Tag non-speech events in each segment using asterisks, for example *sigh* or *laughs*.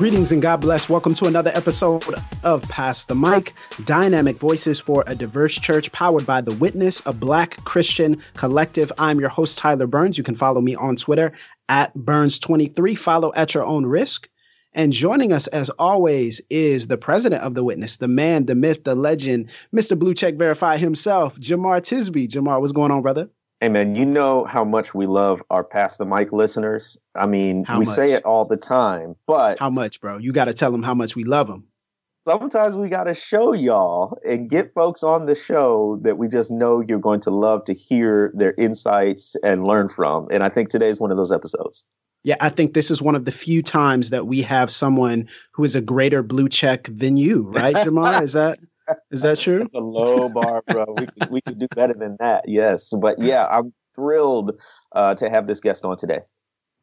Greetings and God bless. Welcome to another episode of Pass the Mic Dynamic Voices for a Diverse Church, powered by The Witness, a Black Christian collective. I'm your host, Tyler Burns. You can follow me on Twitter at Burns23. Follow at your own risk. And joining us, as always, is the president of The Witness, the man, the myth, the legend, Mr. Blue Check Verify himself, Jemar Tisby. Jemar, what's going on, brother? Hey man, you know how much we love our pass the mic listeners. I mean, How we much? say it all the time, but How much, bro? You got to tell them how much we love them. sometimes we got to show y'all and get folks on the show that we just know you're going to love to hear their insights and learn from. And I think today is one of those episodes. Yeah, I think this is one of the few times that we have someone who is a greater blue check than you, right, Jemar? is that is that true? It's a low bar, bro. We could, we could do better than that. Yes, but yeah, I'm thrilled uh, to have this guest on today.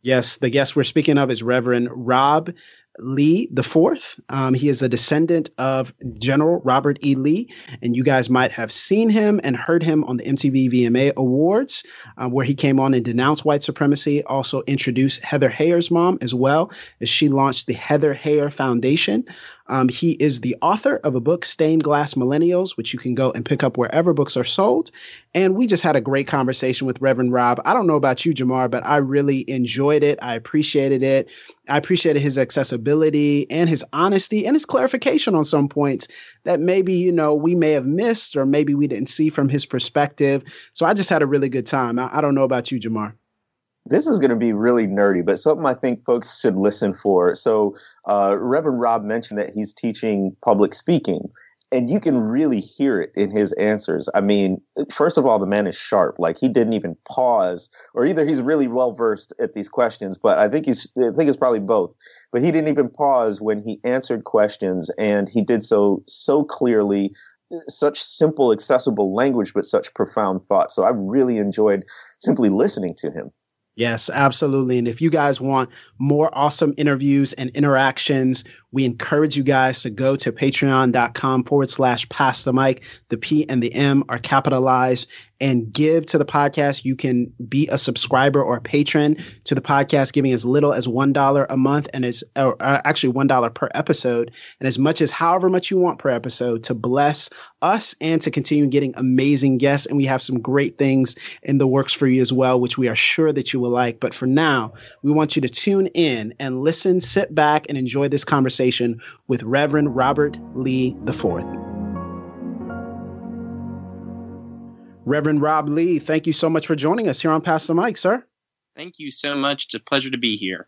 Yes, the guest we're speaking of is Reverend Rob Lee the Fourth. Um, he is a descendant of General Robert E. Lee, and you guys might have seen him and heard him on the MTV VMA Awards, uh, where he came on and denounced white supremacy. Also introduced Heather Heyer's mom as well as she launched the Heather Heyer Foundation. Um, he is the author of a book, Stained Glass Millennials, which you can go and pick up wherever books are sold. And we just had a great conversation with Reverend Rob. I don't know about you, Jemar, but I really enjoyed it. I appreciated it. I appreciated his accessibility and his honesty and his clarification on some points that maybe, you know, we may have missed or maybe we didn't see from his perspective. So I just had a really good time. I, I don't know about you, Jemar. This is going to be really nerdy, but something I think folks should listen for. So, uh, Reverend Rob mentioned that he's teaching public speaking, and you can really hear it in his answers. I mean, first of all, the man is sharp. Like he didn't even pause, or either he's really well versed at these questions, but I think he's, I think it's probably both. But he didn't even pause when he answered questions, and he did so so clearly such simple, accessible language, but such profound thought. So I really enjoyed simply listening to him. Yes, absolutely. And if you guys want more awesome interviews and interactions, we encourage you guys to go to patreon.com forward slash pass the mic. The P and the M are capitalized and give to the podcast. You can be a subscriber or a patron to the podcast, giving as little as $1 a month and as or, uh, actually $1 per episode and as much as however much you want per episode to bless us and to continue getting amazing guests. And we have some great things in the works for you as well, which we are sure that you will like. But for now, we want you to tune in and listen, sit back, and enjoy this conversation with Reverend Robert Lee IV. Reverend Rob Lee, thank you so much for joining us here on Pass the Mic, sir. Thank you so much. It's a pleasure to be here.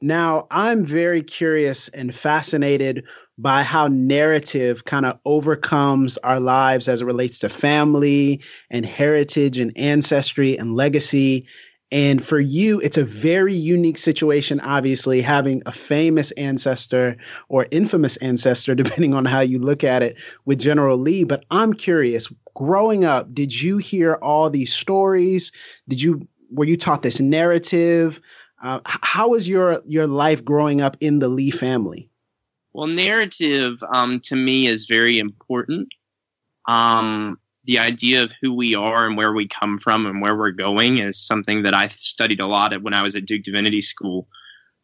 Now, I'm very curious and fascinated by how narrative kind of overcomes our lives as it relates to family and heritage and ancestry and legacy. And for you, it's a very unique situation, obviously, having a famous ancestor or infamous ancestor, *laughs* depending on how you look at it, with General Lee. But I'm curious, growing up, did you hear all these stories? Did you were you taught this narrative? Uh, how was your your life growing up in the Lee family? Well, narrative um, to me is very important. Um, the idea of who we are and where we come from and where we're going is something that I studied a lot at when I was at Duke Divinity School.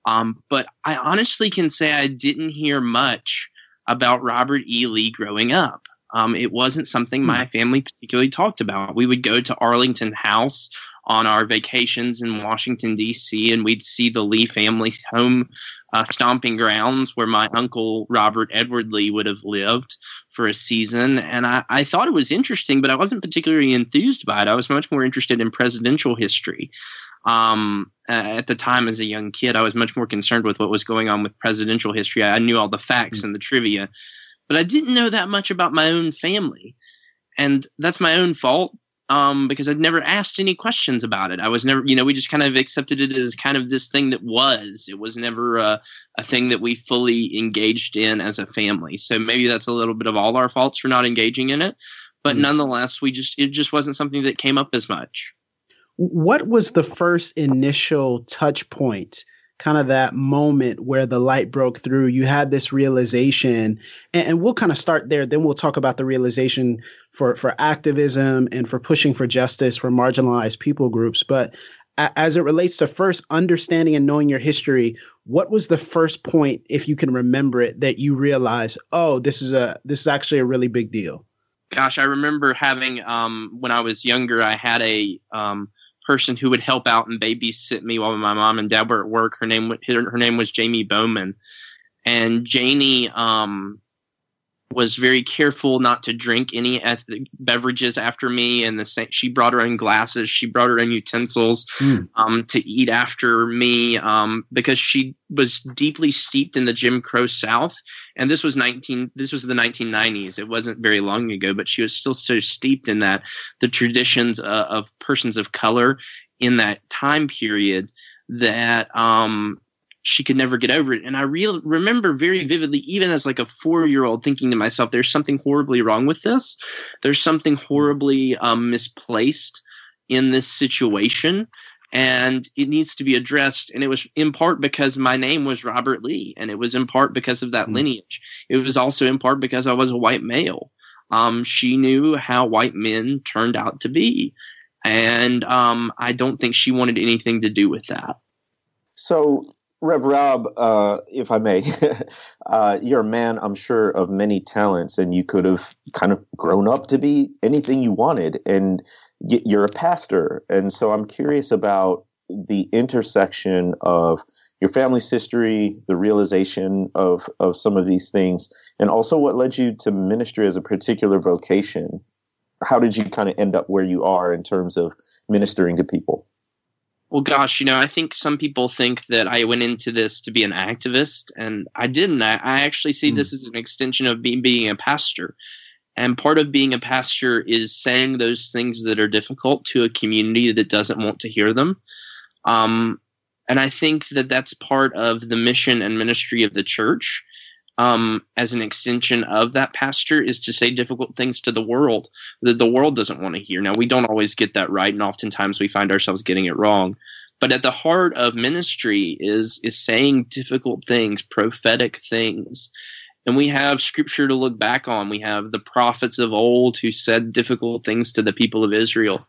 Um, but I honestly can say I didn't hear much about Robert E. Lee growing up. Um, it wasn't something my family particularly talked about. We would go to Arlington House on our vacations in Washington, D.C., and we'd see the Lee family's home uh, stomping grounds where my uncle Robert Edward Lee would have lived for a season. And I, I thought it was interesting, but I wasn't particularly enthused by it. I was much more interested in presidential history. Um, at the time, as a young kid, I was much more concerned with what was going on with presidential history. I knew all the facts and the trivia, but I didn't know that much about my own family. And that's my own fault um, because I'd never asked any questions about it. I was never, you know, we just kind of accepted it as kind of this thing that was. It was never a, a thing that we fully engaged in as a family. So maybe that's a little bit of all our faults for not engaging in it. But mm-hmm. nonetheless, we just it just wasn't something that came up as much. What was the first initial touch point kind of that moment where the light broke through. You had this realization, and, and, we'll kind of start there. Then we'll talk about the realization for for activism and for pushing for justice for marginalized people groups. But as it relates to first understanding and knowing your history, what was the first point, if you can remember it, that you realized, oh, this is a this is actually a really big deal? Gosh, I remember having um, when I was younger, I had a um, person who would help out and babysit me while my mom and dad were at work. Her name her, her name was Jamie Bowman, and Janie um, was very careful not to drink any beverages after me. And the she brought her own glasses, she brought her own utensils mm. um, to eat after me um, because she was deeply steeped in the Jim Crow South. And this was nineteen. This was the nineteen nineties. It wasn't very long ago, but she was still so steeped in that the traditions uh, of persons of color in that time period that um, she could never get over it. And I real remember very vividly, even as like a four year old, thinking to myself, "There's something horribly wrong with this. There's something horribly um, misplaced in this situation." And it needs to be addressed. And it was in part because my name was Robert Lee, and it was in part because of that mm-hmm. lineage. It was also in part because I was a white male. Um, she knew how white men turned out to be. And um, I don't think she wanted anything to do with that. So Rev Rob, uh, if I may, *laughs* uh, you're a man, I'm sure, of many talents, and you could have kind of grown up to be anything you wanted. And you're a pastor. And so I'm curious about the intersection of your family's history, the realization of, of some of these things, and also what led you to ministry as a particular vocation. How did you kind of end up where you are in terms of ministering to people? Well, gosh, you know, I think some people think that I went into this to be an activist, and I didn't. I, I actually see mm. this as an extension of being being a pastor. And part of being a pastor is saying those things that are difficult to a community that doesn't want to hear them. Um, and I think that that's part of the mission and ministry of the church um, as an extension of that pastor is to say difficult things to the world that the world doesn't want to hear. Now, we don't always get that right, and oftentimes we find ourselves getting it wrong. But at the heart of ministry is is saying difficult things, prophetic things. And we have scripture to look back on. We have the prophets of old who said difficult things to the people of Israel.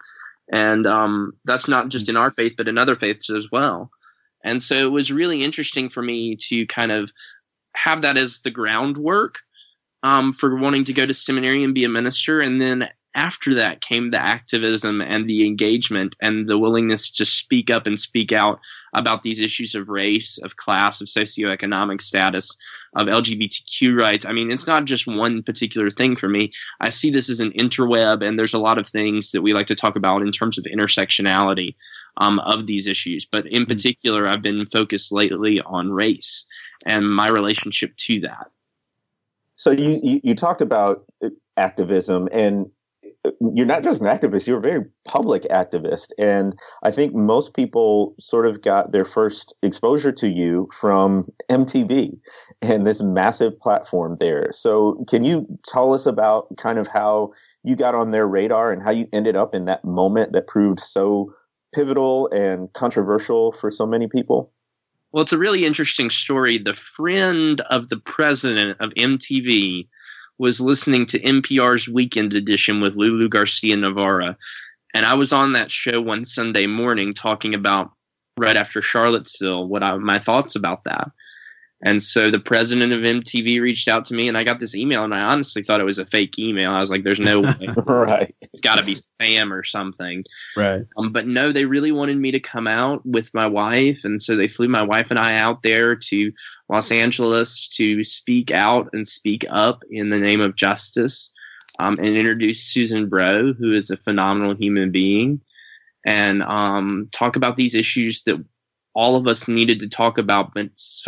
And um, that's not just in our faith, but in other faiths as well. And so it was really interesting for me to kind of have that as the groundwork um, for wanting to go to seminary and be a minister. And then after that came the activism and the engagement and the willingness to speak up and speak out about these issues of race, of class, of socioeconomic status, of LGBTQ rights. I mean, it's not just one particular thing for me. I see this as an interweb, and there's a lot of things that we like to talk about in terms of intersectionality um, of these issues. But in hmm. particular, I've been focused lately on race and my relationship to that. So you, you, you talked about uh, activism and uh, you're not just an activist you're a very public activist and i think most people sort of got their first exposure to you from mtv and this massive platform there so can you tell us about kind of how you got on their radar and how you ended up in that moment that proved so pivotal and controversial for so many people well, it's a really interesting story. The friend of the president of MTV was listening to NPR's Weekend Edition with Lulu Garcia Navarro. And I was on that show one Sunday morning talking about right after Charlottesville what I, my thoughts about that. And so the president of MTV reached out to me, and I got this email, and I honestly thought it was a fake email. I was like, "There's no way, *laughs* right? It's got to be spam or something." Right. Um, but no, they really wanted me to come out with my wife, and so they flew my wife and I out there to Los Angeles to speak out and speak up in the name of justice, um, and introduce Susan Bro, who is a phenomenal human being, and um, talk about these issues that all of us needed to talk about, but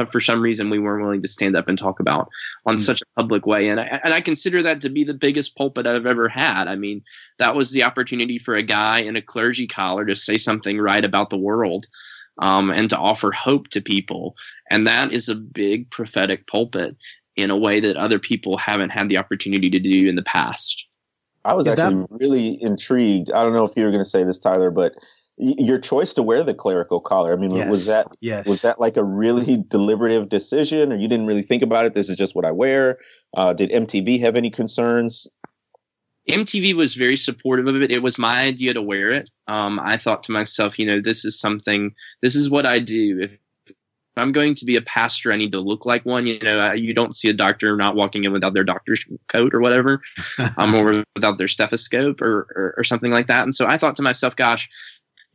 for some reason we weren't willing to stand up and talk about on mm. such a public way. And I, and I consider that to be the biggest pulpit I've ever had. I mean, that was the opportunity for a guy in a clergy collar to say something right about the world um, and to offer hope to people. And that is a big prophetic pulpit in a way that other people haven't had the opportunity to do in the past. I was actually that- really intrigued. I don't know if you were going to say this, Tyler, but your choice to wear the clerical collar. I mean, yes. was that yes. was that like a really deliberative decision, or you didn't really think about it? This is just what I wear. Uh, did MTV have any concerns? MTV was very supportive of it. It was my idea to wear it. Um, I thought to myself, you know, this is something. This is what I do. If if I'm going to be a pastor, I need to look like one. You know, you don't see a doctor not walking in without their doctor's coat or whatever, *laughs* um, or without their stethoscope or, or, or something like that. And so I thought to myself, gosh,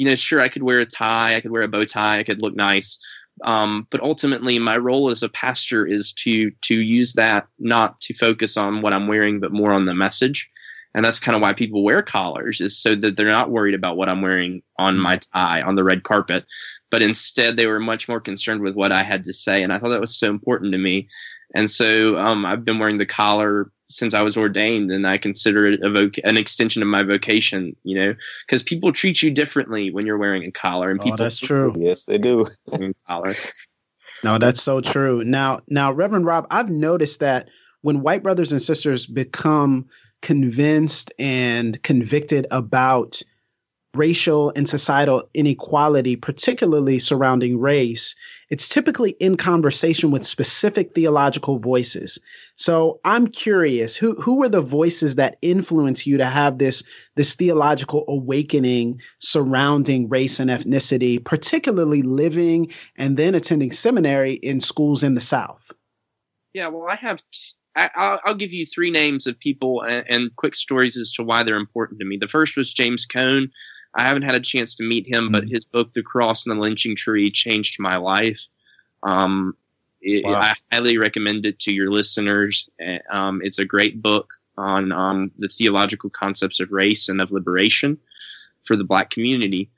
you know, sure, I could wear a tie, I could wear a bow tie, I could look nice. Um, but ultimately, my role as a pastor is to to use that not to focus on what I'm wearing, but more on the message. And that's kind of why people wear collars, is so that they're not worried about what I'm wearing on my tie on the red carpet, but instead they were much more concerned with what I had to say. And I thought that was so important to me. And so um, I've been wearing the collar since I was ordained, and I consider it a voc- an extension of my vocation. You know, because people treat you differently when you're wearing a collar, and oh, people. that's true. Yes, they do. collar. No, that's so true. Now, now, Reverend Rob, I've noticed that when white brothers and sisters become convinced and convicted about racial and societal inequality, particularly surrounding race, it's typically in conversation with specific theological voices. So I'm curious, who who were the voices that influence you to have this this theological awakening surrounding race and ethnicity, particularly living and then attending seminary in schools in the South? Yeah, well, I have. T- I, will give you three names of people and, and, quick stories as to why they're important to me. The first was James Cone. I haven't had a chance to meet him, but mm-hmm. his book, The Cross and the Lynching Tree, changed my life. Um, it, wow. I highly recommend it to your listeners. Um, it's a great book on um, the theological concepts of race and of liberation for the black community.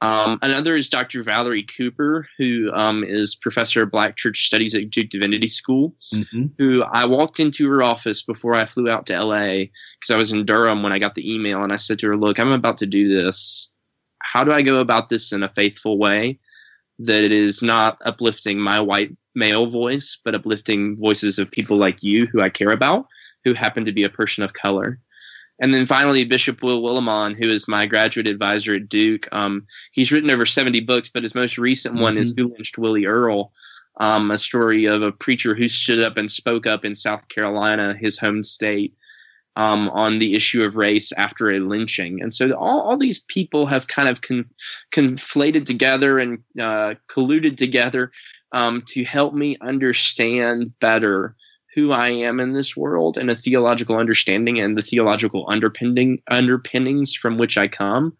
Um, another is Dr. Valerie Cooper, who um, is professor of Black Church Studies at Duke Divinity School. Mm-hmm. Who I walked into her office before I flew out to LA because I was in Durham when I got the email, and I said to her, "Look, I'm about to do this. How do I go about this in a faithful way that is not uplifting my white male voice, but uplifting voices of people like you, who I care about, who happen to be a person of color?" And then finally, Bishop Will Willimon, who is my graduate advisor at Duke. Um, he's written over 70 books, but his most recent mm-hmm. one is mm-hmm. Who Lynched Willie Earle, um, a story of a preacher who stood up and spoke up in South Carolina, his home state, um, on the issue of race after a lynching. And so all, all these people have kind of con- conflated together and uh, colluded together um, to help me understand better who I am in this world and a theological understanding and the theological underpinning underpinnings from which I come.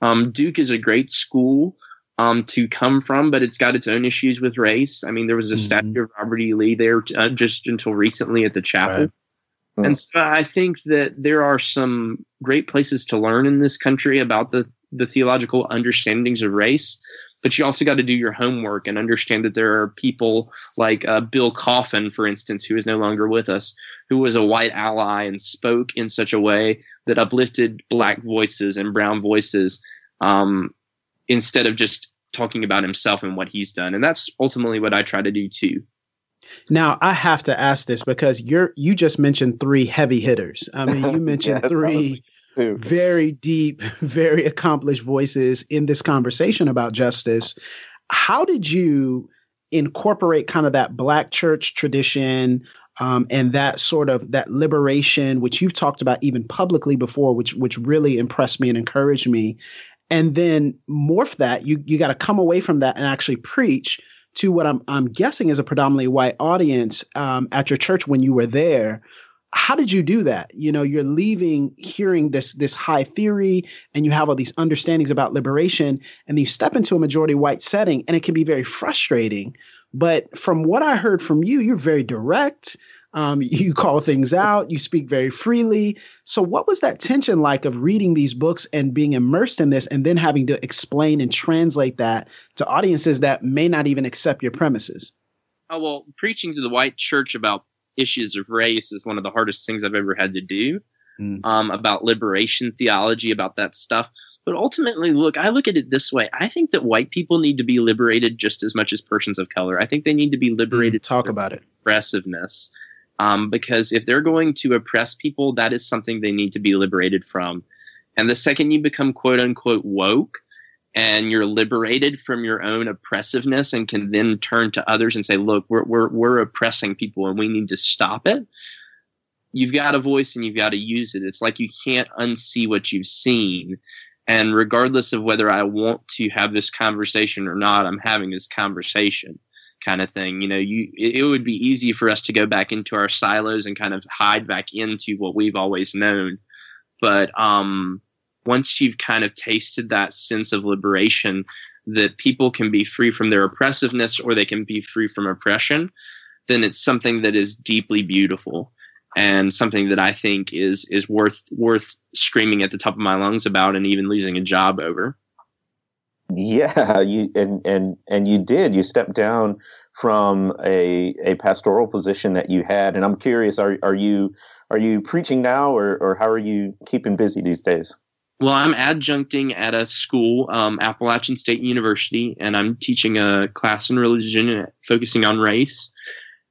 Um, Duke is a great school um, to come from, but it's got its own issues with race. I mean, there was a mm-hmm. statue of Robert E. Lee there uh, just until recently at the chapel. Right. Mm-hmm. And so I think that there are some great places to learn in this country about the, the theological understandings of race but you also got to do your homework and understand that there are people like uh, Bill Coffin, for instance, who is no longer with us, who was a white ally and spoke in such a way that uplifted black voices and brown voices um, instead of just talking about himself and what he's done. And that's ultimately what I try to do too. Now I have to ask this because you're you just mentioned three heavy hitters. I mean, you *laughs* mentioned yeah, three very deep, *laughs* very accomplished voices in this conversation about justice. How did you incorporate kind of that black church tradition um, and that sort of that liberation, which you've talked about even publicly before, which which really impressed me and encouraged me, and then morph that. You you got to come away from that and actually preach to what I'm I'm guessing is a predominantly white audience um, at your church when you were there how did you do that you know you're leaving hearing this this high theory and you have all these understandings about liberation and you step into a majority white setting and it can be very frustrating but from what i heard from you you're very direct Um, *laughs* you call things out, you speak very freely. So, what was that tension like of reading these books and being immersed in this, and then having to explain and translate that to audiences that may not even accept your premises? Oh, well, preaching to the white church about issues of race is one of the hardest things I've ever had to do. Mm. Um, about liberation theology, about that stuff. But ultimately, look, I look at it this way. I think that white people need to be liberated just as much as persons of color. I think they need to be liberated. Mm, talk about it. Oppressiveness. Um, because if they're going to oppress people, that is something they need to be liberated from. And the second you become quote unquote woke and you're liberated from your own oppressiveness and can then turn to others and say, look, we're, we're, we're oppressing people and we need to stop it. You've got a voice and you've got to use it. It's like you can't unsee what you've seen. And regardless of whether I want to have this conversation or not, I'm having this conversation kind of thing. You know, you it, it, would be easy for us to go back into our silos and kind of hide back into what we've always known. But um, once you've kind of tasted that sense of liberation, that people can be free from their oppressiveness or they can be free from oppression, then it's something that is deeply beautiful and something that I think is is worth worth screaming at the top of my lungs about and even losing a job over. Yeah, you and and and you did. You stepped down from a a pastoral position that you had, and I'm curious are are you are you preaching now, or or how are you keeping busy these days? Well, I'm adjuncting at a school, um, Appalachian State University, and I'm teaching a class in religion, focusing on race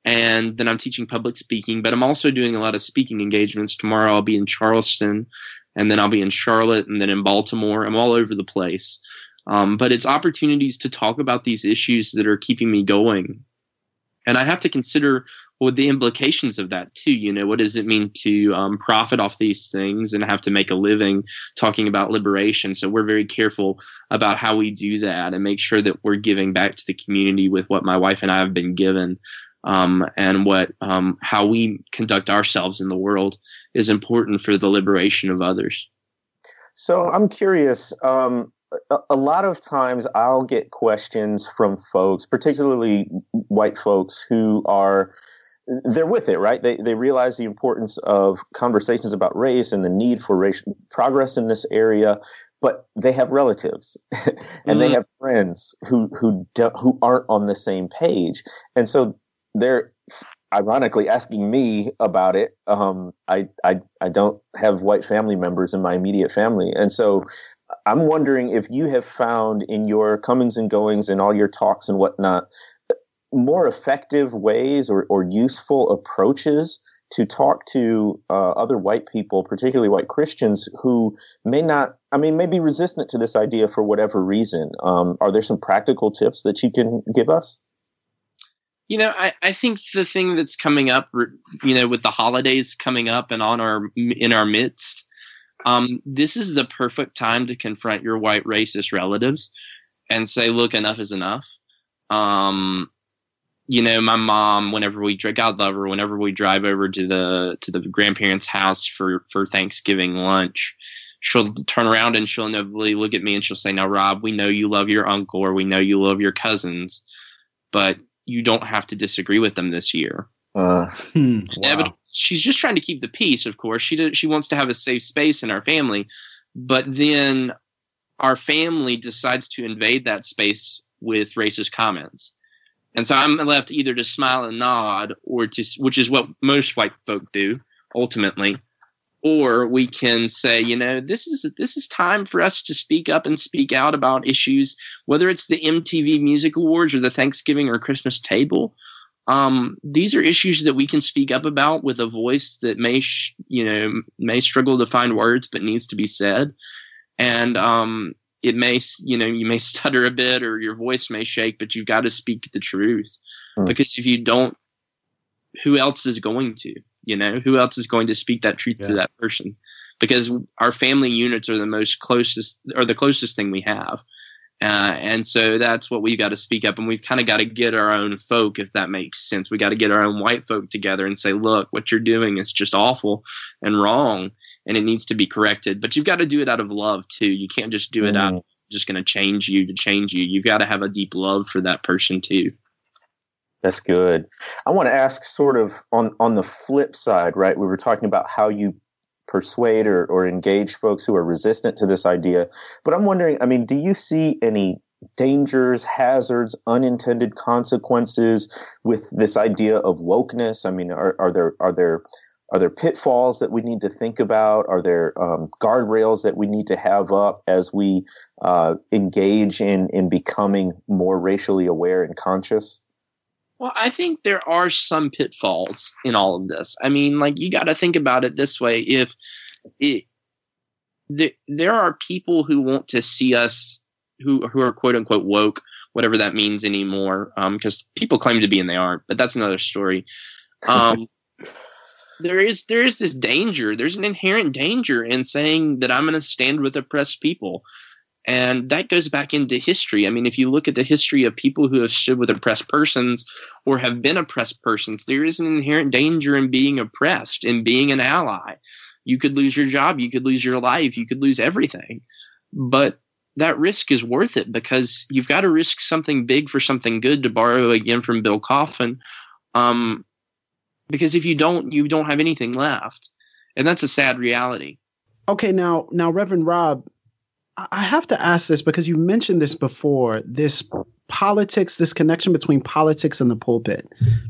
and then I'm teaching public speaking, but I'm also doing a lot of speaking engagements. Tomorrow I'll be in Charleston, and then I'll be in Charlotte, and then in Baltimore. I'm all over the place. Um, but it's opportunities to talk about these issues that are keeping me going. And I have to consider what the implications of that too. You know, what does it mean to um, profit off these things and have to make a living talking about liberation? So we're very careful about how we do that and make sure that we're giving back to the community with what my wife and I have been given um, and what um, how we conduct ourselves in the world is important for the liberation of others. So I'm curious. Um, a, lot of times, I'll get questions from folks, particularly white folks, who are they're with it, right? They they realize the importance of conversations about race and the need for racial progress in this area, but they have relatives *laughs* and mm-hmm. they have friends who who don't, who aren't on the same page, and so they're ironically asking me about it. Um, I, I, I don't have white family members in my immediate family. And so I'm wondering if you have found in your comings and goings and all your talks and whatnot, more effective ways or, or useful approaches to talk to uh, other white people, particularly white Christians, who may not, I mean, may be resistant to this idea for whatever reason. Um, are there some practical tips that you can give us? you know I, I think the thing that's coming up you know with the holidays coming up and on our in our midst um, this is the perfect time to confront your white racist relatives and say look enough is enough um, you know my mom whenever we god love her whenever we drive over to the to the grandparents house for for thanksgiving lunch she'll turn around and she'll inevitably look at me and she'll say now rob we know you love your uncle or we know you love your cousins but you don't have to disagree with them this year. Uh, hmm, wow. She's just trying to keep the peace, of course. She does, she wants to have a safe space in our family, but then our family decides to invade that space with racist comments. And so I'm left either to smile and nod or to which is what most white folk do ultimately or we can say you know this is this is time for us to speak up and speak out about issues whether it's the MTV Music Awards or the Thanksgiving or Christmas table um, these are issues that we can speak up about with a voice that may sh- you know may struggle to find words but needs to be said and um, it may you know you may *laughs* stutter a bit or your voice may shake but you've got to speak the truth mm. because if you don't who else is going to you know, who else is going to speak that truth yeah. to that person? Because our family units are the most closest, or the closest thing we have. Uh, and so that's what we've got to speak up and we've kind of got to get our own folk if that makes sense we got to get our own white folk together and say look what you're doing is just awful and wrong and it needs to be corrected but you've got to do it out of love too you can't just do it mm. out just going to change you to change you you've got to have a deep love for that person too That's good. I want to ask sort of on on the flip side, right? We were talking about how you persuade or, or engage folks who are resistant to this idea. But I'm wondering, I mean, do you see any dangers, hazards, unintended consequences with this idea of wokeness? I mean, are, are there are there are there pitfalls that we need to think about? Are there um, guardrails that we need to have up as we uh, engage in in becoming more racially aware and conscious? Well, I think there are some pitfalls in all of this. I mean, like you got to think about it this way: if it, there, there are people who want to see us who who are quote unquote woke, whatever that means anymore, because um, people claim to be and they aren't, but that's another story. Um, *laughs* there is there is this danger. There's an inherent danger in saying that I'm going to stand with oppressed people. And that goes back into history. I mean, if you look at the history of people who have stood with oppressed persons or have been oppressed persons, there is an inherent danger in being oppressed, in being an ally. You could lose your job, you could lose your life, you could lose everything. But that risk is worth it because you've got to risk something big for something good, to borrow again from Bill Coffin. Um, because if you don't you don't have anything left and that's a sad reality okay now now reverend rob i have to ask this because you mentioned this before this politics this connection between politics and the pulpit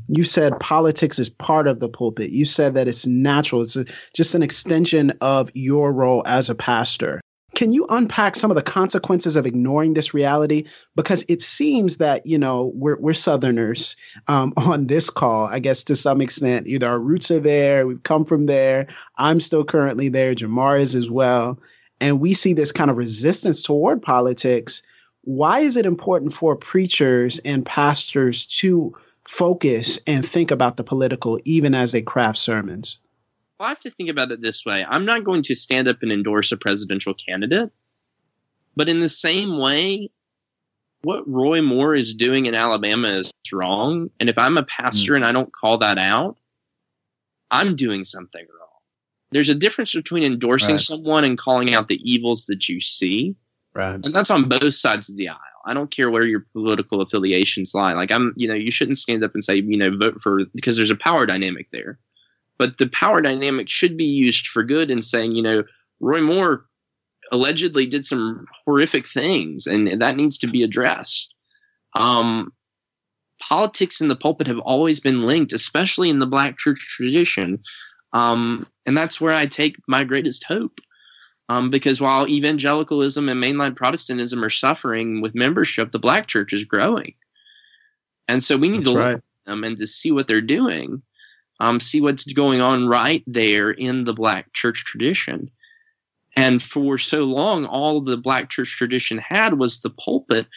you said politics is part of the pulpit you said that it's natural it's a, just an extension of your role as a pastor can you unpack some of the consequences of ignoring this reality? Because it seems that you know we're we're Southerners um, *laughs* on this call. I guess to some extent, either our roots are there, we've come from there. I'm still currently there. Jemar is as well, and we see this kind of resistance toward politics. Why is it important for preachers and pastors to focus and think about the political even as they craft sermons? Well, I have to think about it this way. I'm not going to stand up and endorse a presidential candidate, but in the same way, what Roy Moore is doing in Alabama is wrong. And if I'm a pastor mm. and I don't call that out, I'm doing something wrong. There's a difference between endorsing right. someone and calling out the evils that you see. Right. And that's on both sides of the aisle. I don't care where your political affiliations lie. Like I'm, you know, you shouldn't stand up and say, you know, vote for because there's a power dynamic there but the power dynamic should be used for good in saying, you know, Roy Moore allegedly did some horrific things and that needs to be addressed. Um, politics and the pulpit have always been linked, especially in the black church tradition. Um, and that's where I take my greatest hope. Um, because while evangelicalism and mainline Protestantism are suffering with membership, the black church is growing. And so we need that's to right. look at them and to see what they're doing um, see what's going on right there in the black church tradition. And for so long, all the black church tradition had was the pulpit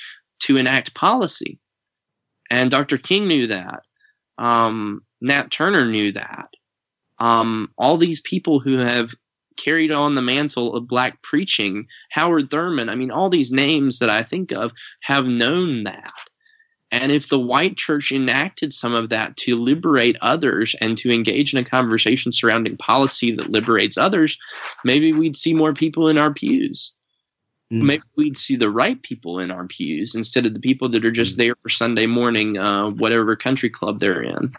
to enact policy. And Dr. King knew that. Um, Nat Turner knew that. Um, all these people who have carried on the mantle of black preaching, Howard Thurman, I mean, all these names that I think of have known that. And if the white church enacted some of that to liberate others and to engage in a conversation surrounding policy that liberates others, maybe we'd see more people in our pews. Mm. Maybe we'd see the right people in our pews instead of the people that are just mm. there for Sunday morning, uh, whatever country club they're in.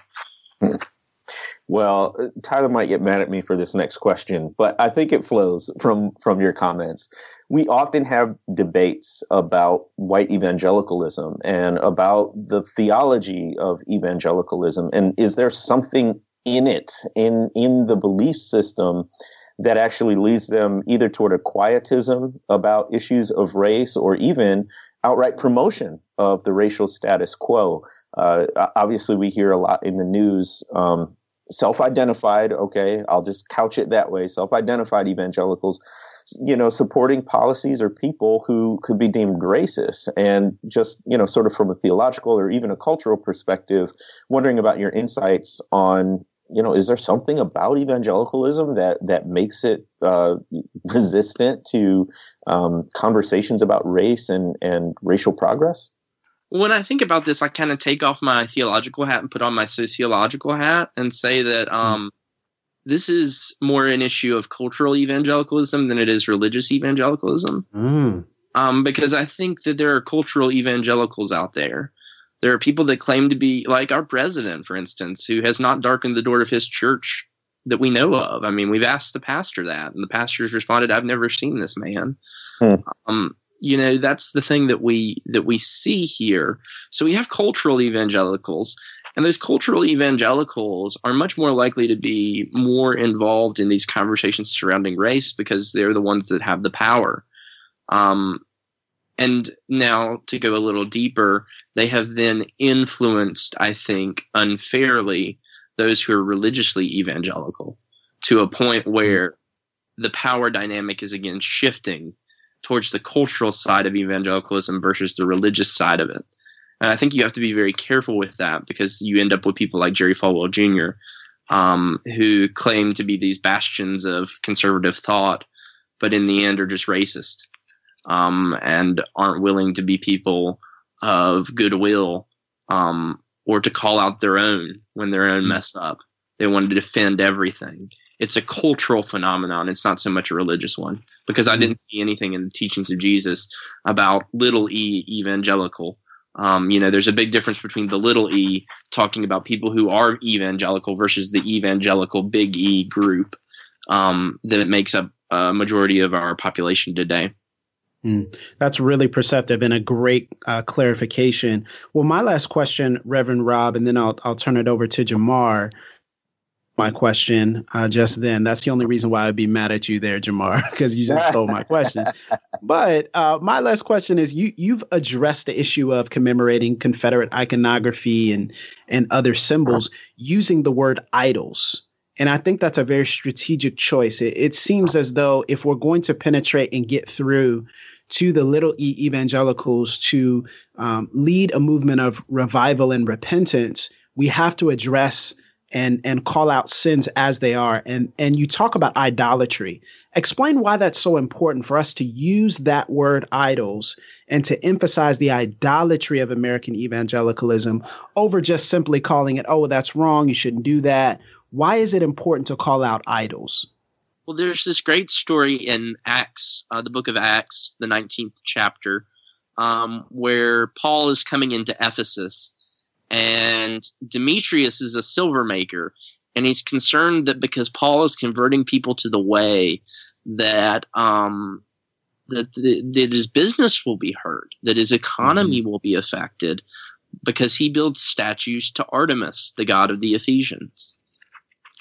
Well, Tyler might get mad at me for this next question, but I think it flows from from your comments. We often have debates about white evangelicalism and about the theology of evangelicalism and is there something in it in in the belief system that actually leads them either toward a quietism about issues of race or even outright promotion of the racial status quo uh, obviously we hear a lot in the news um, self-identified okay i'll just couch it that way self-identified evangelicals you know, supporting policies or people who could be deemed racist. And just, you know, sort of from a theological or even a cultural perspective, wondering about your insights on, you know, is there something about evangelicalism that that makes it uh, resistant to um, conversations about race and and racial progress? When I think about this, I kind of take off my theological hat and put on my sociological hat and say that hmm. um, this is more an issue of cultural evangelicalism than it is religious evangelicalism. Mm. Um, because I think that there are cultural evangelicals out there There are people that claim to be like our president, for instance, who has not darkened the door of his church that we know of. I mean, we've asked the pastor that, and the pastor's responded, "I've never seen this man." Hmm. Um, you know, that's the thing that we that we see here. So we have cultural evangelicals, and those cultural evangelicals are much more likely to be more involved in these conversations surrounding race because they're the ones that have the power. Um, and now to go a little deeper, they have then influenced, I think, unfairly those who are religiously evangelical to a point where the power dynamic is again shifting towards the cultural side of evangelicalism versus the religious side of it. And I think you have to be very careful with that because you end up with people like Jerry Falwell Jr., um, who claim to be these bastions of conservative thought, but in the end are just racist um, and aren't willing to be people of goodwill um, or to call out their own when their own hmm. mess up. They want to defend everything. It's a cultural phenomenon. It's not so much a religious one because I hmm. didn't see anything in the teachings of Jesus about little e evangelical. Um, you know, there's a big difference between the little e talking about people who are evangelical versus the evangelical big E group um, that makes up a majority of our population today. Mm, that's really perceptive and a great uh, clarification. Well, my last question, Reverend Rob, and then I'll I'll turn it over to Jemar. My question uh, just then. That's the only reason why I'd be mad at you there, Jemar, *laughs* because you just stole my *laughs* question. But uh, my last question is: you you've addressed the issue of commemorating Confederate iconography and and other symbols using the word idols. And I think that's a very strategic choice. It, it seems as though if we're going to penetrate and get through to the little e evangelicals to um, lead a movement of revival and repentance, we have to address and and call out sins as they are. And and you talk about idolatry. Explain why that's so important for us to use that word idols and to emphasize the idolatry of American evangelicalism over just simply calling it, oh, that's wrong, you shouldn't do that. Why is it important to call out idols? Well, there's this great story in Acts, uh, the book of Acts, the 19th chapter, um, where Paul is coming into Ephesus, and Demetrius is a silver maker, and he's concerned that because Paul is converting people to the way, that um, that, that his business will be hurt, that his economy mm-hmm. will be affected, because he builds statues to Artemis, the god of the Ephesians.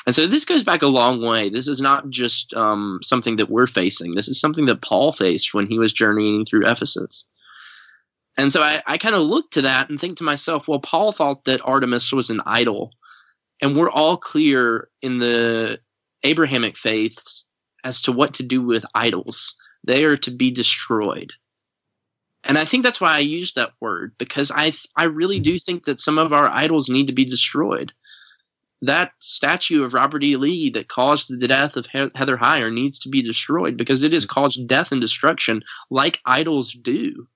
And so this goes back a long way. This is not just um, something that we're facing. This is something that Paul faced when he was journeying through Ephesus. And so I, I kind of look to that and think to myself, well, Paul thought that Artemis was an idol. And we're all clear in the Abrahamic faiths as to what to do with idols. They are to be destroyed. And I think that's why I use that word because I I really do think that some of our idols need to be destroyed that statue of Robert E. Lee that caused the death of Heather Heyer needs to be destroyed because it has caused death and destruction like idols do.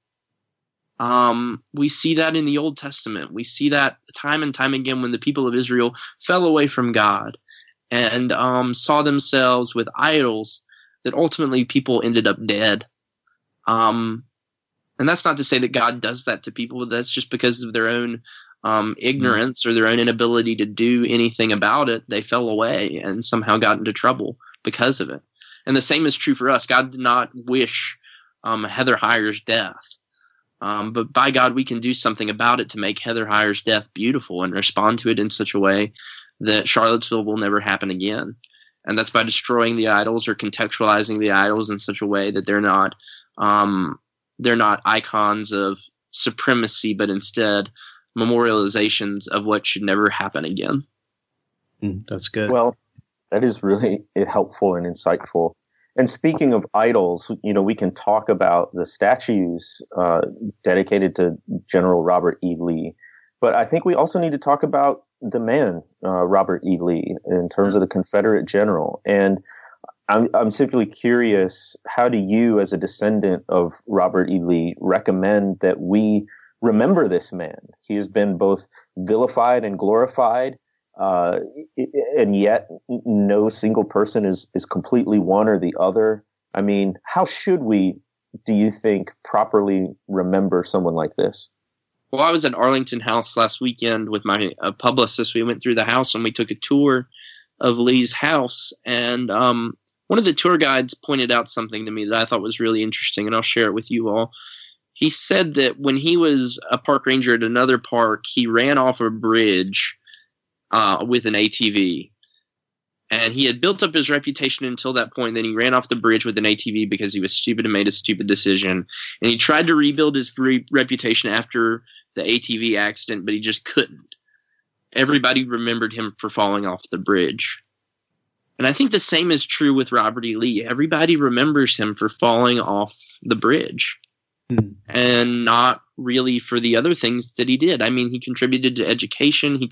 Um, we see that in the Old Testament. We see that time and time again when the people of Israel fell away from God and um, saw themselves with idols that ultimately people ended up dead. Um, and that's not to say that God does that to people, but that's just because of their own um, ignorance or their own inability to do anything about it, they fell away and somehow got into trouble because of it. And the same is true for us. God did not wish um, Heather Heyer's death. Um, but by God, we can do something about it to make Heather Heyer's death beautiful and respond to it in such a way that Charlottesville will never happen again. And that's by destroying the idols or contextualizing the idols in such a way that they're not um, they're not icons of supremacy, but instead memorializations of what should never happen again. Mm, that's good. Well, that is really helpful and insightful. And speaking of idols, you know, we can talk about the statues uh, dedicated to General Robert E. Lee, but I think we also need to talk about the man, uh, Robert E. Lee, in terms of the Confederate general. And I'm, I'm simply curious, how do you, as a descendant of Robert E. Lee, recommend that we remember this man. He has been both vilified and glorified, uh, and yet no single person is is completely one or the other. I mean, how should we, do you think, properly remember someone like this? Well, I was at Arlington House last weekend with my uh, publicist. We went through the house and we took a tour of Lee's house. And um, one of the tour guides pointed out something to me that I thought was really interesting, and I'll share it with you all. He said that when he was a park ranger at another park, he ran off a bridge uh, with an ATV. And he had built up his reputation until that point. Then he ran off the bridge with an ATV because he was stupid and made a stupid decision. And he tried to rebuild his re- reputation after the ATV accident, but he just couldn't. Everybody remembered him for falling off the bridge. And I think the same is true with Robert E. Lee. Everybody remembers him for falling off the bridge mm. and not really for the other things that he did. I mean, he contributed to education. He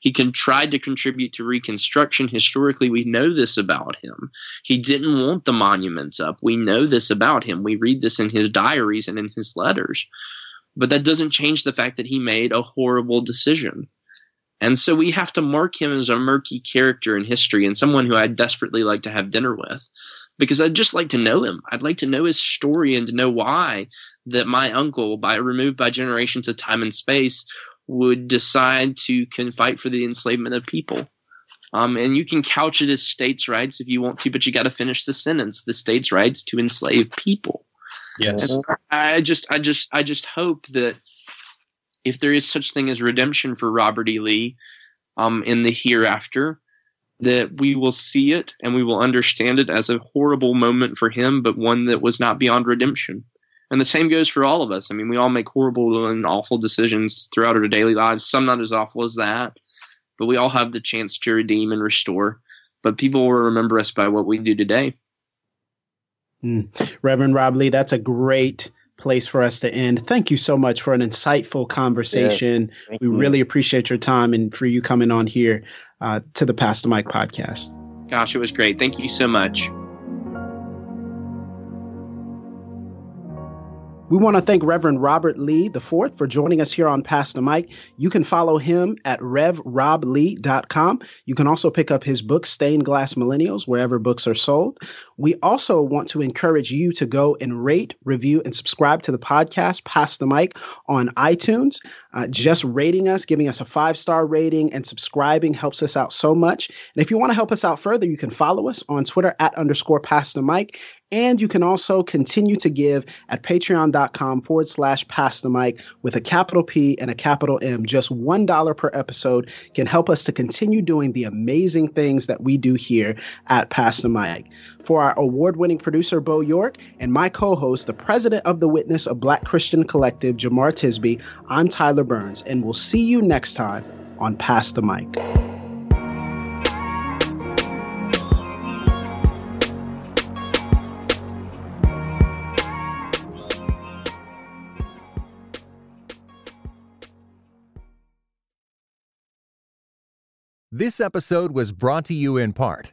he can tried to contribute to Reconstruction. Historically, we know this about him. He didn't want the monuments up. We know this about him. We read this in his diaries and in his letters. But that doesn't change the fact that he made a horrible decision. And so we have to mark him as a murky character in history and someone who I'd desperately like to have dinner with because I'd just like to know him. I'd like to know his story and to know why that my uncle, by removed by generations of time and space, would decide to can fight for the enslavement of people. Um, and you can couch it as states' rights if you want to, but you got to finish the sentence: the states' rights to enslave people. Yes. And I just, I just, I just hope that if there is such thing as redemption for Robert E. Lee um, in the hereafter, that we will see it and we will understand it as a horrible moment for him, but one that was not beyond redemption. And the same goes for all of us. I mean, we all make horrible and awful decisions throughout our daily lives, some not as awful as that, but we all have the chance to redeem and restore. But people will remember us by what we do today. Mm. Reverend Rob Lee, that's a great place for us to end. Thank you so much for an insightful conversation. Yeah, we you. really appreciate your time and for you coming on here uh, to the Pass the Mic podcast. Gosh, it was great. Thank you so much. We want to thank Reverend Robert Lee IV for joining us here on Pass the Mic. You can follow him at revroblee.com. You can also pick up his book, Stained Glass Millennials, wherever books are sold. We also want to encourage you to go and rate, review, and subscribe to the podcast, Pass the Mic, on iTunes. Uh, just rating us, giving us a five star rating, and subscribing helps us out so much. And if you want to help us out further, you can follow us on Twitter at underscore Pass the Mic. And you can also continue to give at patreon.com forward slash Pass the Mic with a capital P and a capital M. Just $1 per episode can help us to continue doing the amazing things that we do here at Pass the Mic. For our award winning producer, Bo York, and my co host, the president of the Witness of Black Christian Collective, Jemar Tisby, I'm Tyler Burns, and we'll see you next time on Pass the Mic. This episode was brought to you in part